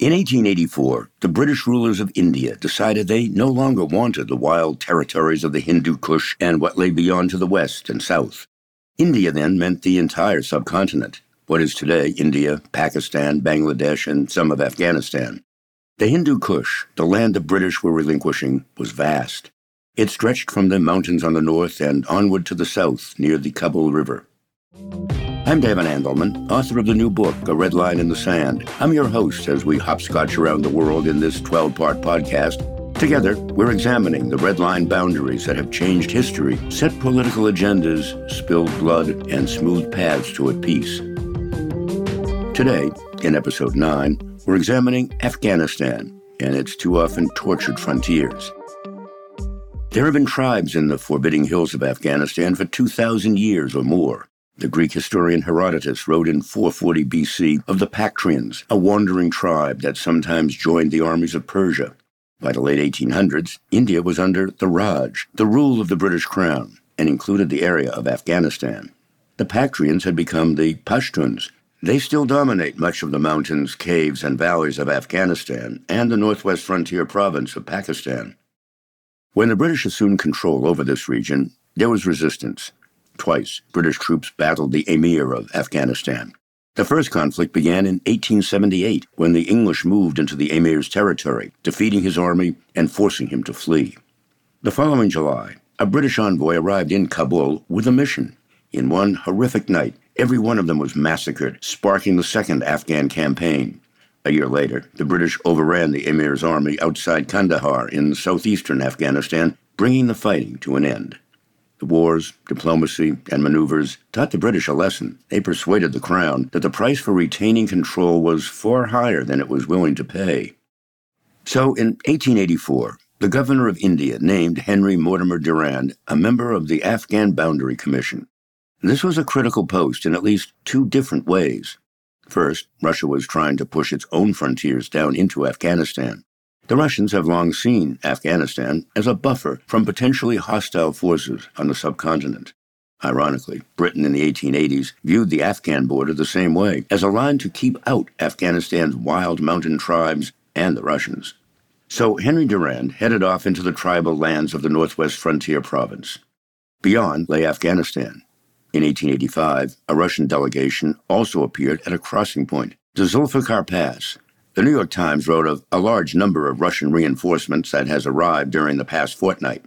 In 1884, the British rulers of India decided they no longer wanted the wild territories of the Hindu Kush and what lay beyond to the west and south. India then meant the entire subcontinent, what is today India, Pakistan, Bangladesh, and some of Afghanistan. The Hindu Kush, the land the British were relinquishing, was vast. It stretched from the mountains on the north and onward to the south near the Kabul River. I'm David Andelman, author of the new book, A Red Line in the Sand. I'm your host as we hopscotch around the world in this 12 part podcast. Together, we're examining the red line boundaries that have changed history, set political agendas, spilled blood, and smoothed paths toward peace. Today, in episode 9, we're examining Afghanistan and its too often tortured frontiers. There have been tribes in the forbidding hills of Afghanistan for 2,000 years or more. The Greek historian Herodotus wrote in 440 BC of the Bactrians, a wandering tribe that sometimes joined the armies of Persia. By the late 1800s, India was under the Raj, the rule of the British Crown, and included the area of Afghanistan. The Bactrians had become the Pashtuns. They still dominate much of the mountains, caves, and valleys of Afghanistan and the northwest frontier province of Pakistan. When the British assumed control over this region, there was resistance. Twice, British troops battled the Emir of Afghanistan. The first conflict began in 1878 when the English moved into the Emir's territory, defeating his army and forcing him to flee. The following July, a British envoy arrived in Kabul with a mission. In one horrific night, every one of them was massacred, sparking the second Afghan campaign. A year later, the British overran the Emir's army outside Kandahar in southeastern Afghanistan, bringing the fighting to an end. The wars, diplomacy, and maneuvers taught the British a lesson. They persuaded the Crown that the price for retaining control was far higher than it was willing to pay. So, in 1884, the governor of India named Henry Mortimer Durand a member of the Afghan Boundary Commission. This was a critical post in at least two different ways. First, Russia was trying to push its own frontiers down into Afghanistan. The Russians have long seen Afghanistan as a buffer from potentially hostile forces on the subcontinent. Ironically, Britain in the 1880s viewed the Afghan border the same way, as a line to keep out Afghanistan's wild mountain tribes and the Russians. So Henry Durand headed off into the tribal lands of the Northwest Frontier Province. Beyond lay Afghanistan. In 1885, a Russian delegation also appeared at a crossing point, the Zulfikar Pass, the New York Times wrote of a large number of Russian reinforcements that has arrived during the past fortnight.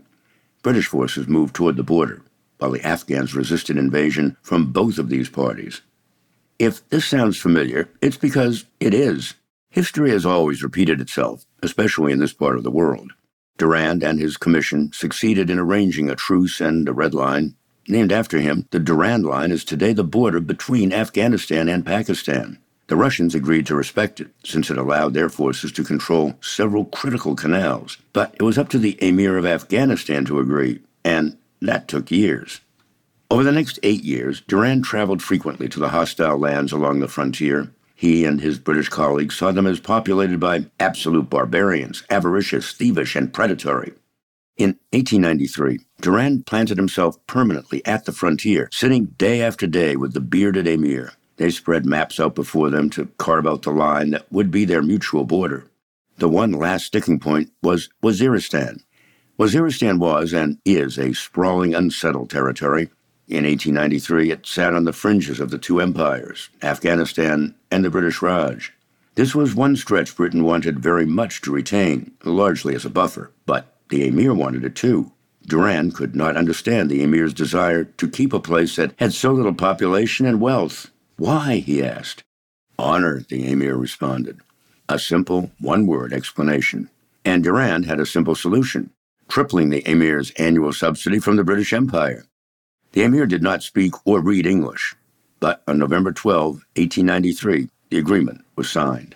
British forces moved toward the border, while the Afghans resisted invasion from both of these parties. If this sounds familiar, it's because it is. History has always repeated itself, especially in this part of the world. Durand and his commission succeeded in arranging a truce and a red line. Named after him, the Durand Line is today the border between Afghanistan and Pakistan. The Russians agreed to respect it, since it allowed their forces to control several critical canals. But it was up to the Emir of Afghanistan to agree, and that took years. Over the next eight years, Durand traveled frequently to the hostile lands along the frontier. He and his British colleagues saw them as populated by absolute barbarians, avaricious, thievish, and predatory. In 1893, Durand planted himself permanently at the frontier, sitting day after day with the bearded emir. They spread maps out before them to carve out the line that would be their mutual border. The one last sticking point was Waziristan. Waziristan was and is a sprawling, unsettled territory. In 1893, it sat on the fringes of the two empires, Afghanistan and the British Raj. This was one stretch Britain wanted very much to retain, largely as a buffer, but the emir wanted it too. Durand could not understand the emir's desire to keep a place that had so little population and wealth. Why? he asked. Honor, the emir responded. A simple, one word explanation. And Durand had a simple solution tripling the emir's annual subsidy from the British Empire. The emir did not speak or read English, but on November 12, 1893, the agreement was signed.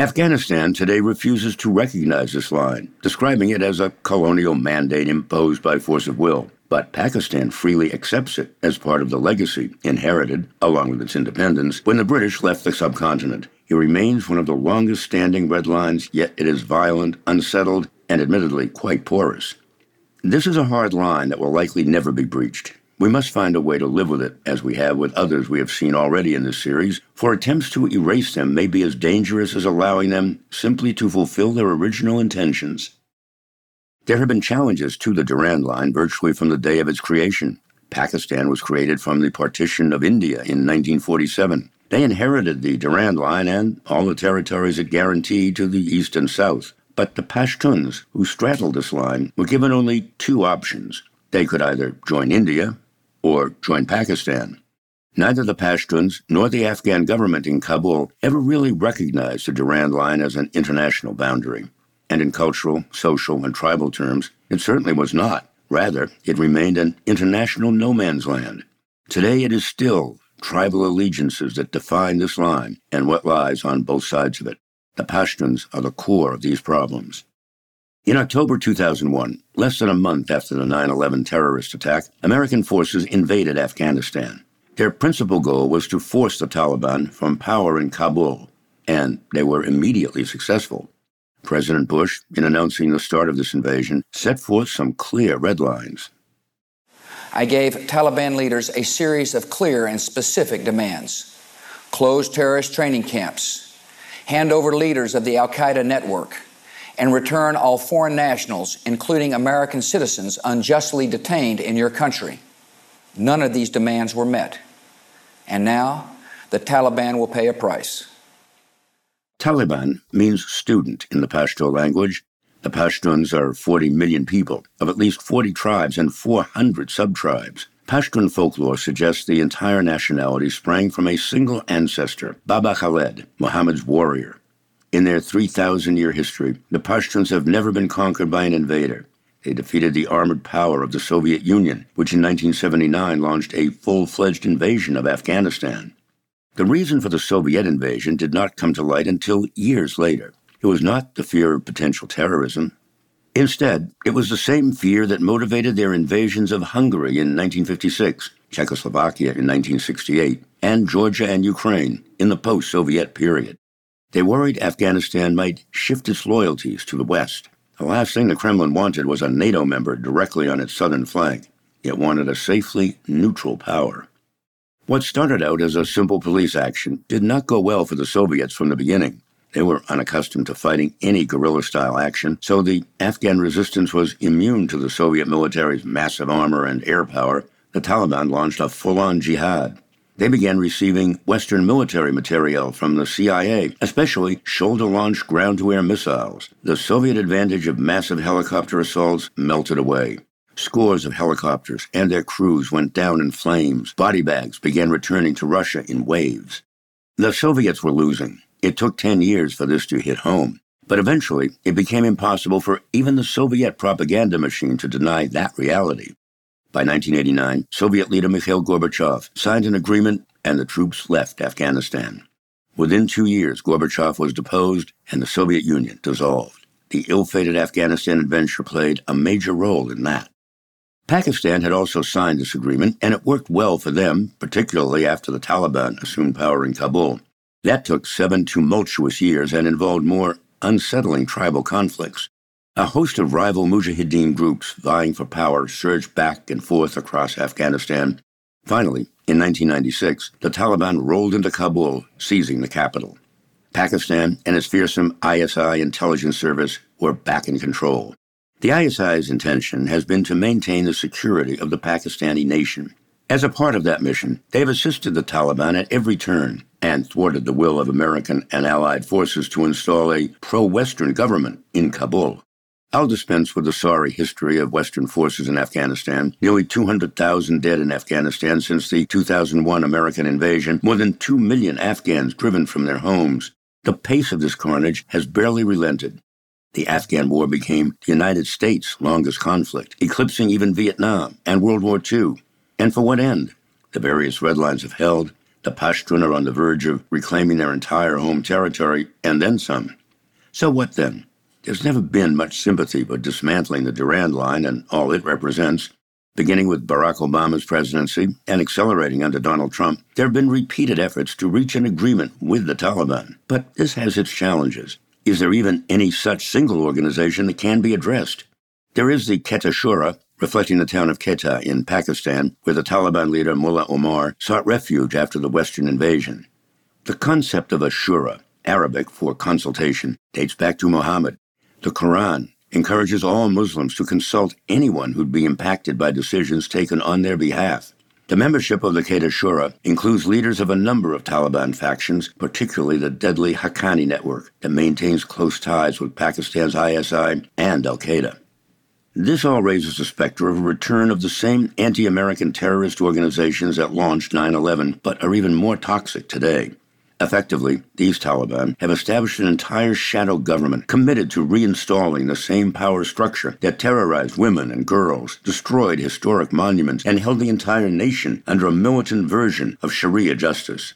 Afghanistan today refuses to recognize this line, describing it as a colonial mandate imposed by force of will. But Pakistan freely accepts it as part of the legacy inherited, along with its independence, when the British left the subcontinent. It remains one of the longest standing red lines, yet it is violent, unsettled, and admittedly quite porous. This is a hard line that will likely never be breached. We must find a way to live with it, as we have with others we have seen already in this series, for attempts to erase them may be as dangerous as allowing them simply to fulfill their original intentions. There have been challenges to the Durand Line virtually from the day of its creation. Pakistan was created from the partition of India in 1947. They inherited the Durand Line and all the territories it guaranteed to the east and south. But the Pashtuns, who straddled this line, were given only two options. They could either join India or join Pakistan. Neither the Pashtuns nor the Afghan government in Kabul ever really recognized the Durand Line as an international boundary. And in cultural, social, and tribal terms, it certainly was not. Rather, it remained an international no man's land. Today, it is still tribal allegiances that define this line and what lies on both sides of it. The Pashtuns are the core of these problems. In October 2001, less than a month after the 9 11 terrorist attack, American forces invaded Afghanistan. Their principal goal was to force the Taliban from power in Kabul, and they were immediately successful. President Bush, in announcing the start of this invasion, set forth some clear red lines. I gave Taliban leaders a series of clear and specific demands close terrorist training camps, hand over leaders of the Al Qaeda network, and return all foreign nationals, including American citizens unjustly detained in your country. None of these demands were met. And now, the Taliban will pay a price. Taliban means student in the Pashto language. The Pashtuns are 40 million people, of at least 40 tribes and 400 subtribes. Pashtun folklore suggests the entire nationality sprang from a single ancestor, Baba Khaled, Muhammad's warrior, in their 3,000 year history, the Pashtuns have never been conquered by an invader. They defeated the armored power of the Soviet Union, which in 1979 launched a full fledged invasion of Afghanistan. The reason for the Soviet invasion did not come to light until years later. It was not the fear of potential terrorism. Instead, it was the same fear that motivated their invasions of Hungary in 1956, Czechoslovakia in 1968, and Georgia and Ukraine in the post Soviet period. They worried Afghanistan might shift its loyalties to the West. The last thing the Kremlin wanted was a NATO member directly on its southern flank. It wanted a safely neutral power. What started out as a simple police action did not go well for the Soviets from the beginning. They were unaccustomed to fighting any guerrilla style action, so the Afghan resistance was immune to the Soviet military's massive armor and air power. The Taliban launched a full on jihad. They began receiving Western military material from the CIA, especially shoulder launched ground to air missiles. The Soviet advantage of massive helicopter assaults melted away. Scores of helicopters and their crews went down in flames. Body bags began returning to Russia in waves. The Soviets were losing. It took 10 years for this to hit home. But eventually, it became impossible for even the Soviet propaganda machine to deny that reality. By 1989, Soviet leader Mikhail Gorbachev signed an agreement and the troops left Afghanistan. Within two years, Gorbachev was deposed and the Soviet Union dissolved. The ill fated Afghanistan adventure played a major role in that. Pakistan had also signed this agreement, and it worked well for them, particularly after the Taliban assumed power in Kabul. That took seven tumultuous years and involved more unsettling tribal conflicts. A host of rival Mujahideen groups vying for power surged back and forth across Afghanistan. Finally, in 1996, the Taliban rolled into Kabul, seizing the capital. Pakistan and its fearsome ISI intelligence service were back in control. The ISI's intention has been to maintain the security of the Pakistani nation. As a part of that mission, they've assisted the Taliban at every turn and thwarted the will of American and Allied forces to install a pro Western government in Kabul. I'll dispense with the sorry history of Western forces in Afghanistan. Nearly 200,000 dead in Afghanistan since the 2001 American invasion, more than 2 million Afghans driven from their homes. The pace of this carnage has barely relented. The Afghan War became the United States' longest conflict, eclipsing even Vietnam and World War II. And for what end? The various red lines have held. The Pashtun are on the verge of reclaiming their entire home territory, and then some. So what then? There's never been much sympathy for dismantling the Durand Line and all it represents. Beginning with Barack Obama's presidency and accelerating under Donald Trump, there have been repeated efforts to reach an agreement with the Taliban. But this has its challenges. Is there even any such single organization that can be addressed? There is the Quetta Shura, reflecting the town of Quetta in Pakistan, where the Taliban leader Mullah Omar sought refuge after the Western invasion. The concept of a shura, Arabic for consultation, dates back to Muhammad. The Quran encourages all Muslims to consult anyone who'd be impacted by decisions taken on their behalf. The membership of the Quetta Shura includes leaders of a number of Taliban factions, particularly the deadly Haqqani network that maintains close ties with Pakistan's ISI and Al Qaeda. This all raises the specter of a return of the same anti American terrorist organizations that launched 9 11, but are even more toxic today. Effectively, these Taliban have established an entire shadow government committed to reinstalling the same power structure that terrorized women and girls, destroyed historic monuments, and held the entire nation under a militant version of Sharia justice.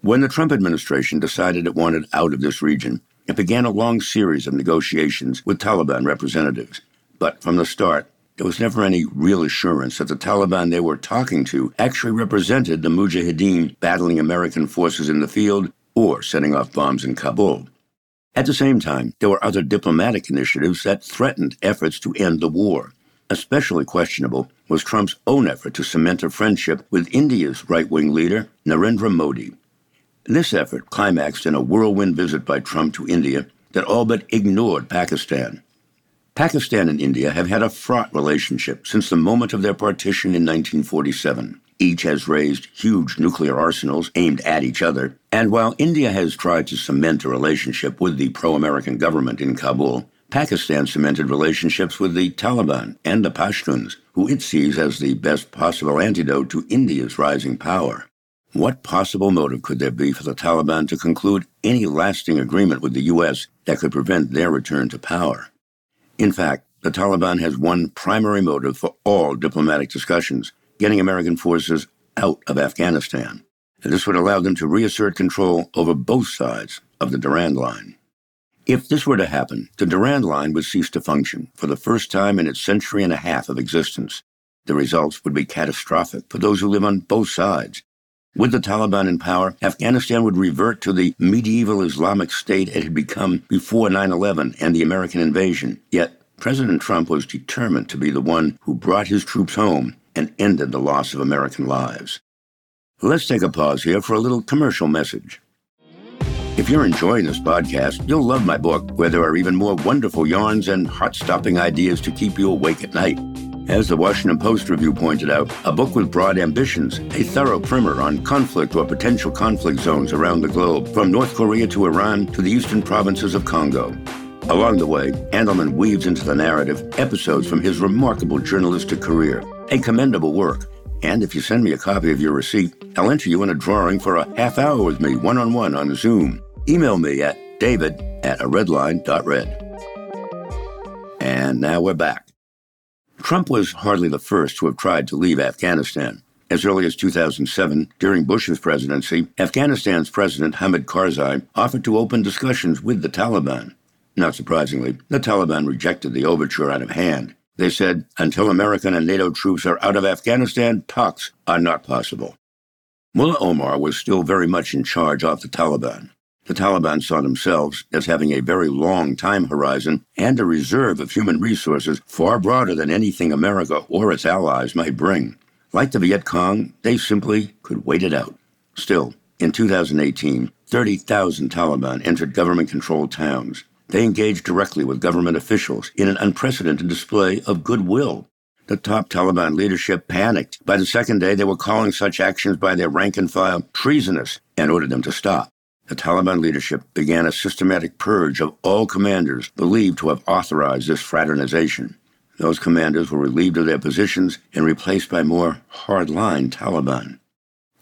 When the Trump administration decided it wanted out of this region, it began a long series of negotiations with Taliban representatives. But from the start, there was never any real assurance that the Taliban they were talking to actually represented the Mujahideen battling American forces in the field or setting off bombs in Kabul. At the same time, there were other diplomatic initiatives that threatened efforts to end the war. Especially questionable was Trump's own effort to cement a friendship with India's right wing leader, Narendra Modi. This effort climaxed in a whirlwind visit by Trump to India that all but ignored Pakistan. Pakistan and India have had a fraught relationship since the moment of their partition in 1947. Each has raised huge nuclear arsenals aimed at each other, and while India has tried to cement a relationship with the pro American government in Kabul, Pakistan cemented relationships with the Taliban and the Pashtuns, who it sees as the best possible antidote to India's rising power. What possible motive could there be for the Taliban to conclude any lasting agreement with the U.S. that could prevent their return to power? In fact, the Taliban has one primary motive for all diplomatic discussions getting American forces out of Afghanistan. And this would allow them to reassert control over both sides of the Durand Line. If this were to happen, the Durand Line would cease to function for the first time in its century and a half of existence. The results would be catastrophic for those who live on both sides. With the Taliban in power, Afghanistan would revert to the medieval Islamic state it had become before 9 11 and the American invasion. Yet, President Trump was determined to be the one who brought his troops home and ended the loss of American lives. Let's take a pause here for a little commercial message. If you're enjoying this podcast, you'll love my book, where there are even more wonderful yarns and heart stopping ideas to keep you awake at night. As the Washington Post review pointed out, a book with broad ambitions, a thorough primer on conflict or potential conflict zones around the globe, from North Korea to Iran to the eastern provinces of Congo. Along the way, Andelman weaves into the narrative episodes from his remarkable journalistic career, a commendable work. And if you send me a copy of your receipt, I'll enter you in a drawing for a half hour with me one on one on Zoom. Email me at david at a redline.red. And now we're back. Trump was hardly the first to have tried to leave Afghanistan. As early as 2007, during Bush's presidency, Afghanistan's President Hamid Karzai offered to open discussions with the Taliban. Not surprisingly, the Taliban rejected the overture out of hand. They said, until American and NATO troops are out of Afghanistan, talks are not possible. Mullah Omar was still very much in charge of the Taliban. The Taliban saw themselves as having a very long time horizon and a reserve of human resources far broader than anything America or its allies might bring. Like the Viet Cong, they simply could wait it out. Still, in 2018, 30,000 Taliban entered government controlled towns. They engaged directly with government officials in an unprecedented display of goodwill. The top Taliban leadership panicked. By the second day, they were calling such actions by their rank and file treasonous and ordered them to stop the Taliban leadership began a systematic purge of all commanders believed to have authorized this fraternization. Those commanders were relieved of their positions and replaced by more hardline Taliban.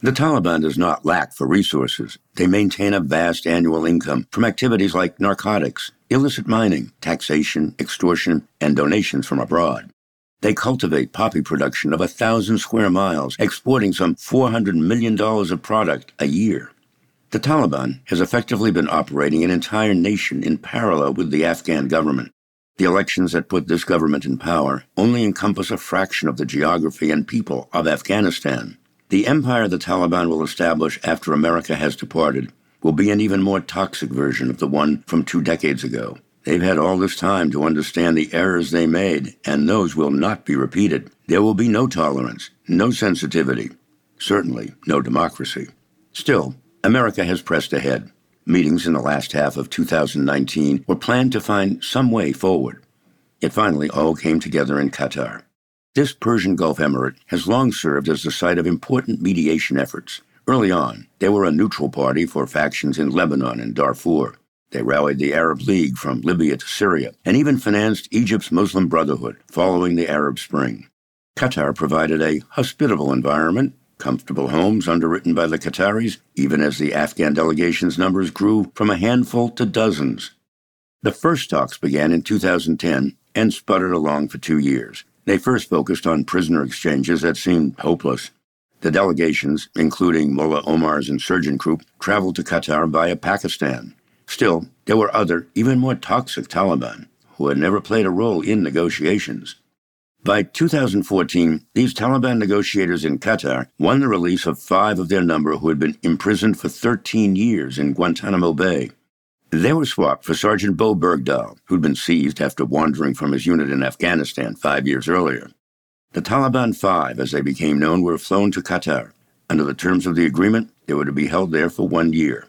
The Taliban does not lack for resources. They maintain a vast annual income from activities like narcotics, illicit mining, taxation, extortion, and donations from abroad. They cultivate poppy production of a thousand square miles, exporting some $400 million of product a year. The Taliban has effectively been operating an entire nation in parallel with the Afghan government. The elections that put this government in power only encompass a fraction of the geography and people of Afghanistan. The empire the Taliban will establish after America has departed will be an even more toxic version of the one from two decades ago. They've had all this time to understand the errors they made, and those will not be repeated. There will be no tolerance, no sensitivity, certainly no democracy. Still, America has pressed ahead. Meetings in the last half of 2019 were planned to find some way forward. It finally all came together in Qatar. This Persian Gulf emirate has long served as the site of important mediation efforts. Early on, they were a neutral party for factions in Lebanon and Darfur. They rallied the Arab League from Libya to Syria and even financed Egypt's Muslim Brotherhood following the Arab Spring. Qatar provided a hospitable environment, comfortable homes underwritten by the Qataris, even as the Afghan delegation's numbers grew from a handful to dozens. The first talks began in 2010 and sputtered along for two years. They first focused on prisoner exchanges that seemed hopeless. The delegations, including Mullah Omar's insurgent group, traveled to Qatar via Pakistan. Still, there were other, even more toxic Taliban who had never played a role in negotiations. By 2014, these Taliban negotiators in Qatar won the release of five of their number who had been imprisoned for 13 years in Guantanamo Bay. They were swapped for Sergeant Bo Bergdahl, who'd been seized after wandering from his unit in Afghanistan five years earlier. The Taliban Five, as they became known, were flown to Qatar. Under the terms of the agreement, they were to be held there for one year.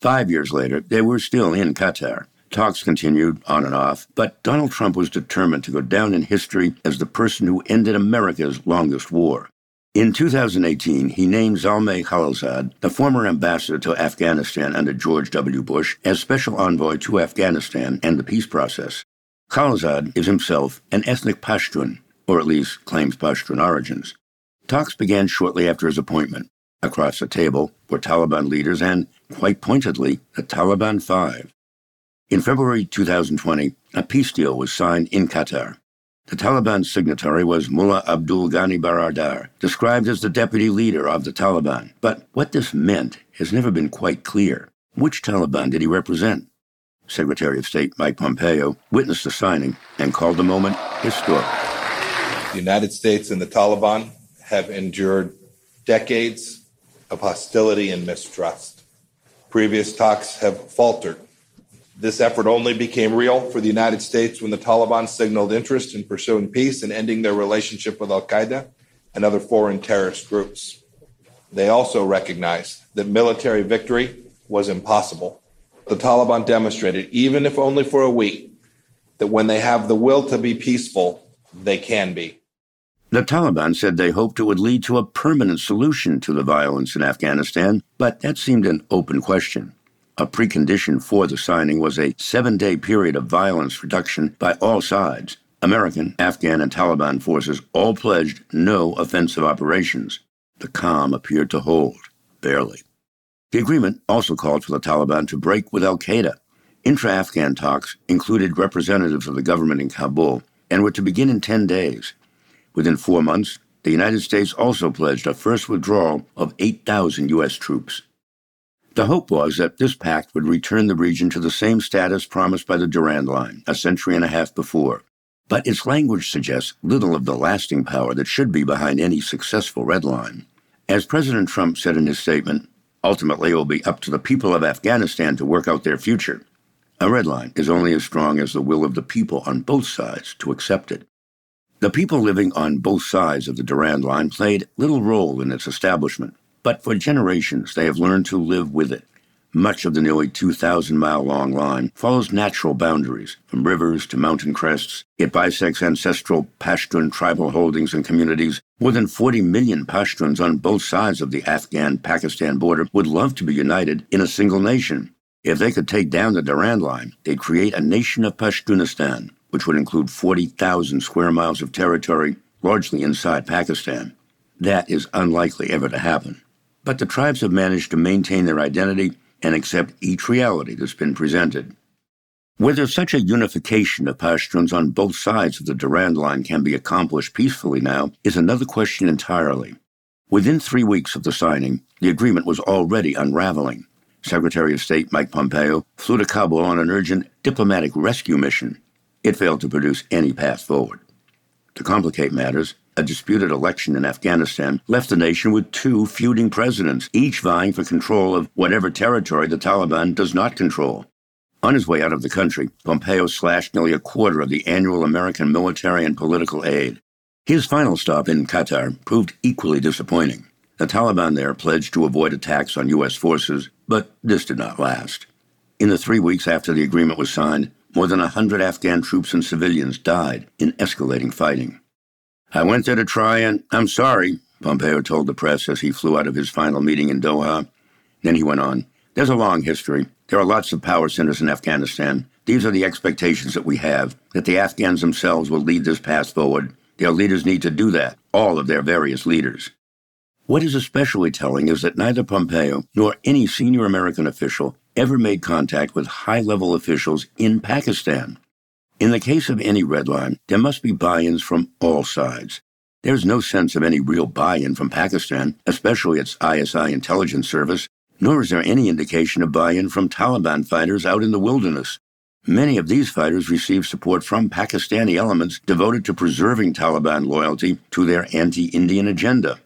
Five years later, they were still in Qatar. Talks continued on and off, but Donald Trump was determined to go down in history as the person who ended America's longest war. In 2018, he named Zalmay Khalilzad, the former ambassador to Afghanistan under George W. Bush, as special envoy to Afghanistan and the peace process. Khalilzad is himself an ethnic Pashtun, or at least claims Pashtun origins. Talks began shortly after his appointment. Across the table were Taliban leaders and, quite pointedly, the Taliban Five. In February 2020, a peace deal was signed in Qatar. The Taliban signatory was Mullah Abdul Ghani Baradar, described as the deputy leader of the Taliban. But what this meant has never been quite clear. Which Taliban did he represent? Secretary of State Mike Pompeo witnessed the signing and called the moment historic. The United States and the Taliban have endured decades of hostility and mistrust. Previous talks have faltered. This effort only became real for the United States when the Taliban signaled interest in pursuing peace and ending their relationship with Al Qaeda and other foreign terrorist groups. They also recognized that military victory was impossible. The Taliban demonstrated, even if only for a week, that when they have the will to be peaceful, they can be. The Taliban said they hoped it would lead to a permanent solution to the violence in Afghanistan, but that seemed an open question. A precondition for the signing was a seven day period of violence reduction by all sides. American, Afghan, and Taliban forces all pledged no offensive operations. The calm appeared to hold, barely. The agreement also called for the Taliban to break with Al Qaeda. Intra Afghan talks included representatives of the government in Kabul and were to begin in 10 days. Within four months, the United States also pledged a first withdrawal of 8,000 U.S. troops. The hope was that this pact would return the region to the same status promised by the Durand Line a century and a half before. But its language suggests little of the lasting power that should be behind any successful red line. As President Trump said in his statement, ultimately it will be up to the people of Afghanistan to work out their future. A red line is only as strong as the will of the people on both sides to accept it. The people living on both sides of the Durand Line played little role in its establishment, but for generations they have learned to live with it. Much of the nearly 2,000 mile long line follows natural boundaries, from rivers to mountain crests. It bisects ancestral Pashtun tribal holdings and communities. More than 40 million Pashtuns on both sides of the Afghan Pakistan border would love to be united in a single nation. If they could take down the Durand Line, they'd create a nation of Pashtunistan, which would include 40,000 square miles of territory, largely inside Pakistan. That is unlikely ever to happen. But the tribes have managed to maintain their identity and accept each reality that's been presented. Whether such a unification of Pashtuns on both sides of the Durand Line can be accomplished peacefully now is another question entirely. Within three weeks of the signing, the agreement was already unraveling. Secretary of State Mike Pompeo flew to Kabul on an urgent diplomatic rescue mission it failed to produce any path forward. To complicate matters, a disputed election in Afghanistan left the nation with two feuding presidents, each vying for control of whatever territory the Taliban does not control. On his way out of the country, Pompeo slashed nearly a quarter of the annual American military and political aid. His final stop in Qatar proved equally disappointing. The Taliban there pledged to avoid attacks on U.S. forces, but this did not last. In the three weeks after the agreement was signed, more than a hundred Afghan troops and civilians died in escalating fighting. I went there to try and I'm sorry, Pompeo told the press as he flew out of his final meeting in Doha. Then he went on. There's a long history. There are lots of power centers in Afghanistan. These are the expectations that we have that the Afghans themselves will lead this path forward. Their leaders need to do that, all of their various leaders. What is especially telling is that neither Pompeo nor any senior American official ever made contact with high level officials in Pakistan. In the case of any red line, there must be buy ins from all sides. There's no sense of any real buy in from Pakistan, especially its ISI intelligence service, nor is there any indication of buy in from Taliban fighters out in the wilderness. Many of these fighters receive support from Pakistani elements devoted to preserving Taliban loyalty to their anti Indian agenda.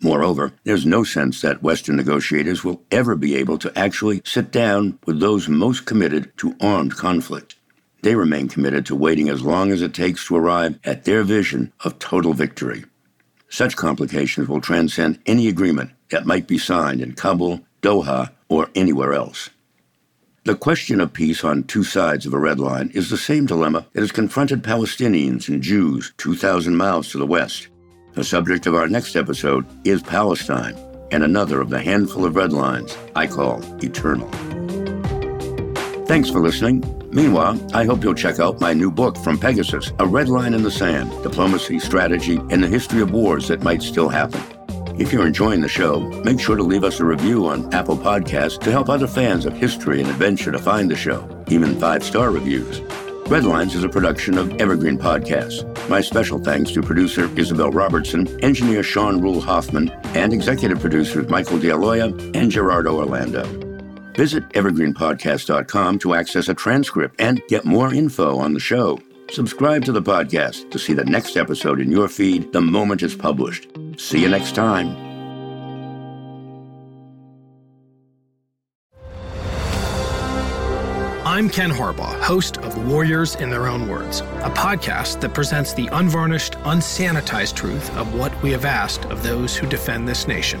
Moreover, there's no sense that Western negotiators will ever be able to actually sit down with those most committed to armed conflict. They remain committed to waiting as long as it takes to arrive at their vision of total victory. Such complications will transcend any agreement that might be signed in Kabul, Doha, or anywhere else. The question of peace on two sides of a red line is the same dilemma that has confronted Palestinians and Jews 2,000 miles to the west. The subject of our next episode is Palestine and another of the handful of red lines I call eternal. Thanks for listening. Meanwhile, I hope you'll check out my new book from Pegasus, A Red Line in the Sand Diplomacy, Strategy, and the History of Wars That Might Still Happen. If you're enjoying the show, make sure to leave us a review on Apple Podcasts to help other fans of history and adventure to find the show, even five star reviews. Redlines is a production of Evergreen Podcasts. My special thanks to producer Isabel Robertson, engineer Sean Rule Hoffman, and executive producers Michael D'Aloia and Gerardo Orlando. Visit evergreenpodcast.com to access a transcript and get more info on the show. Subscribe to the podcast to see the next episode in your feed the moment it's published. See you next time. I'm Ken Harbaugh, host of Warriors in Their Own Words, a podcast that presents the unvarnished, unsanitized truth of what we have asked of those who defend this nation.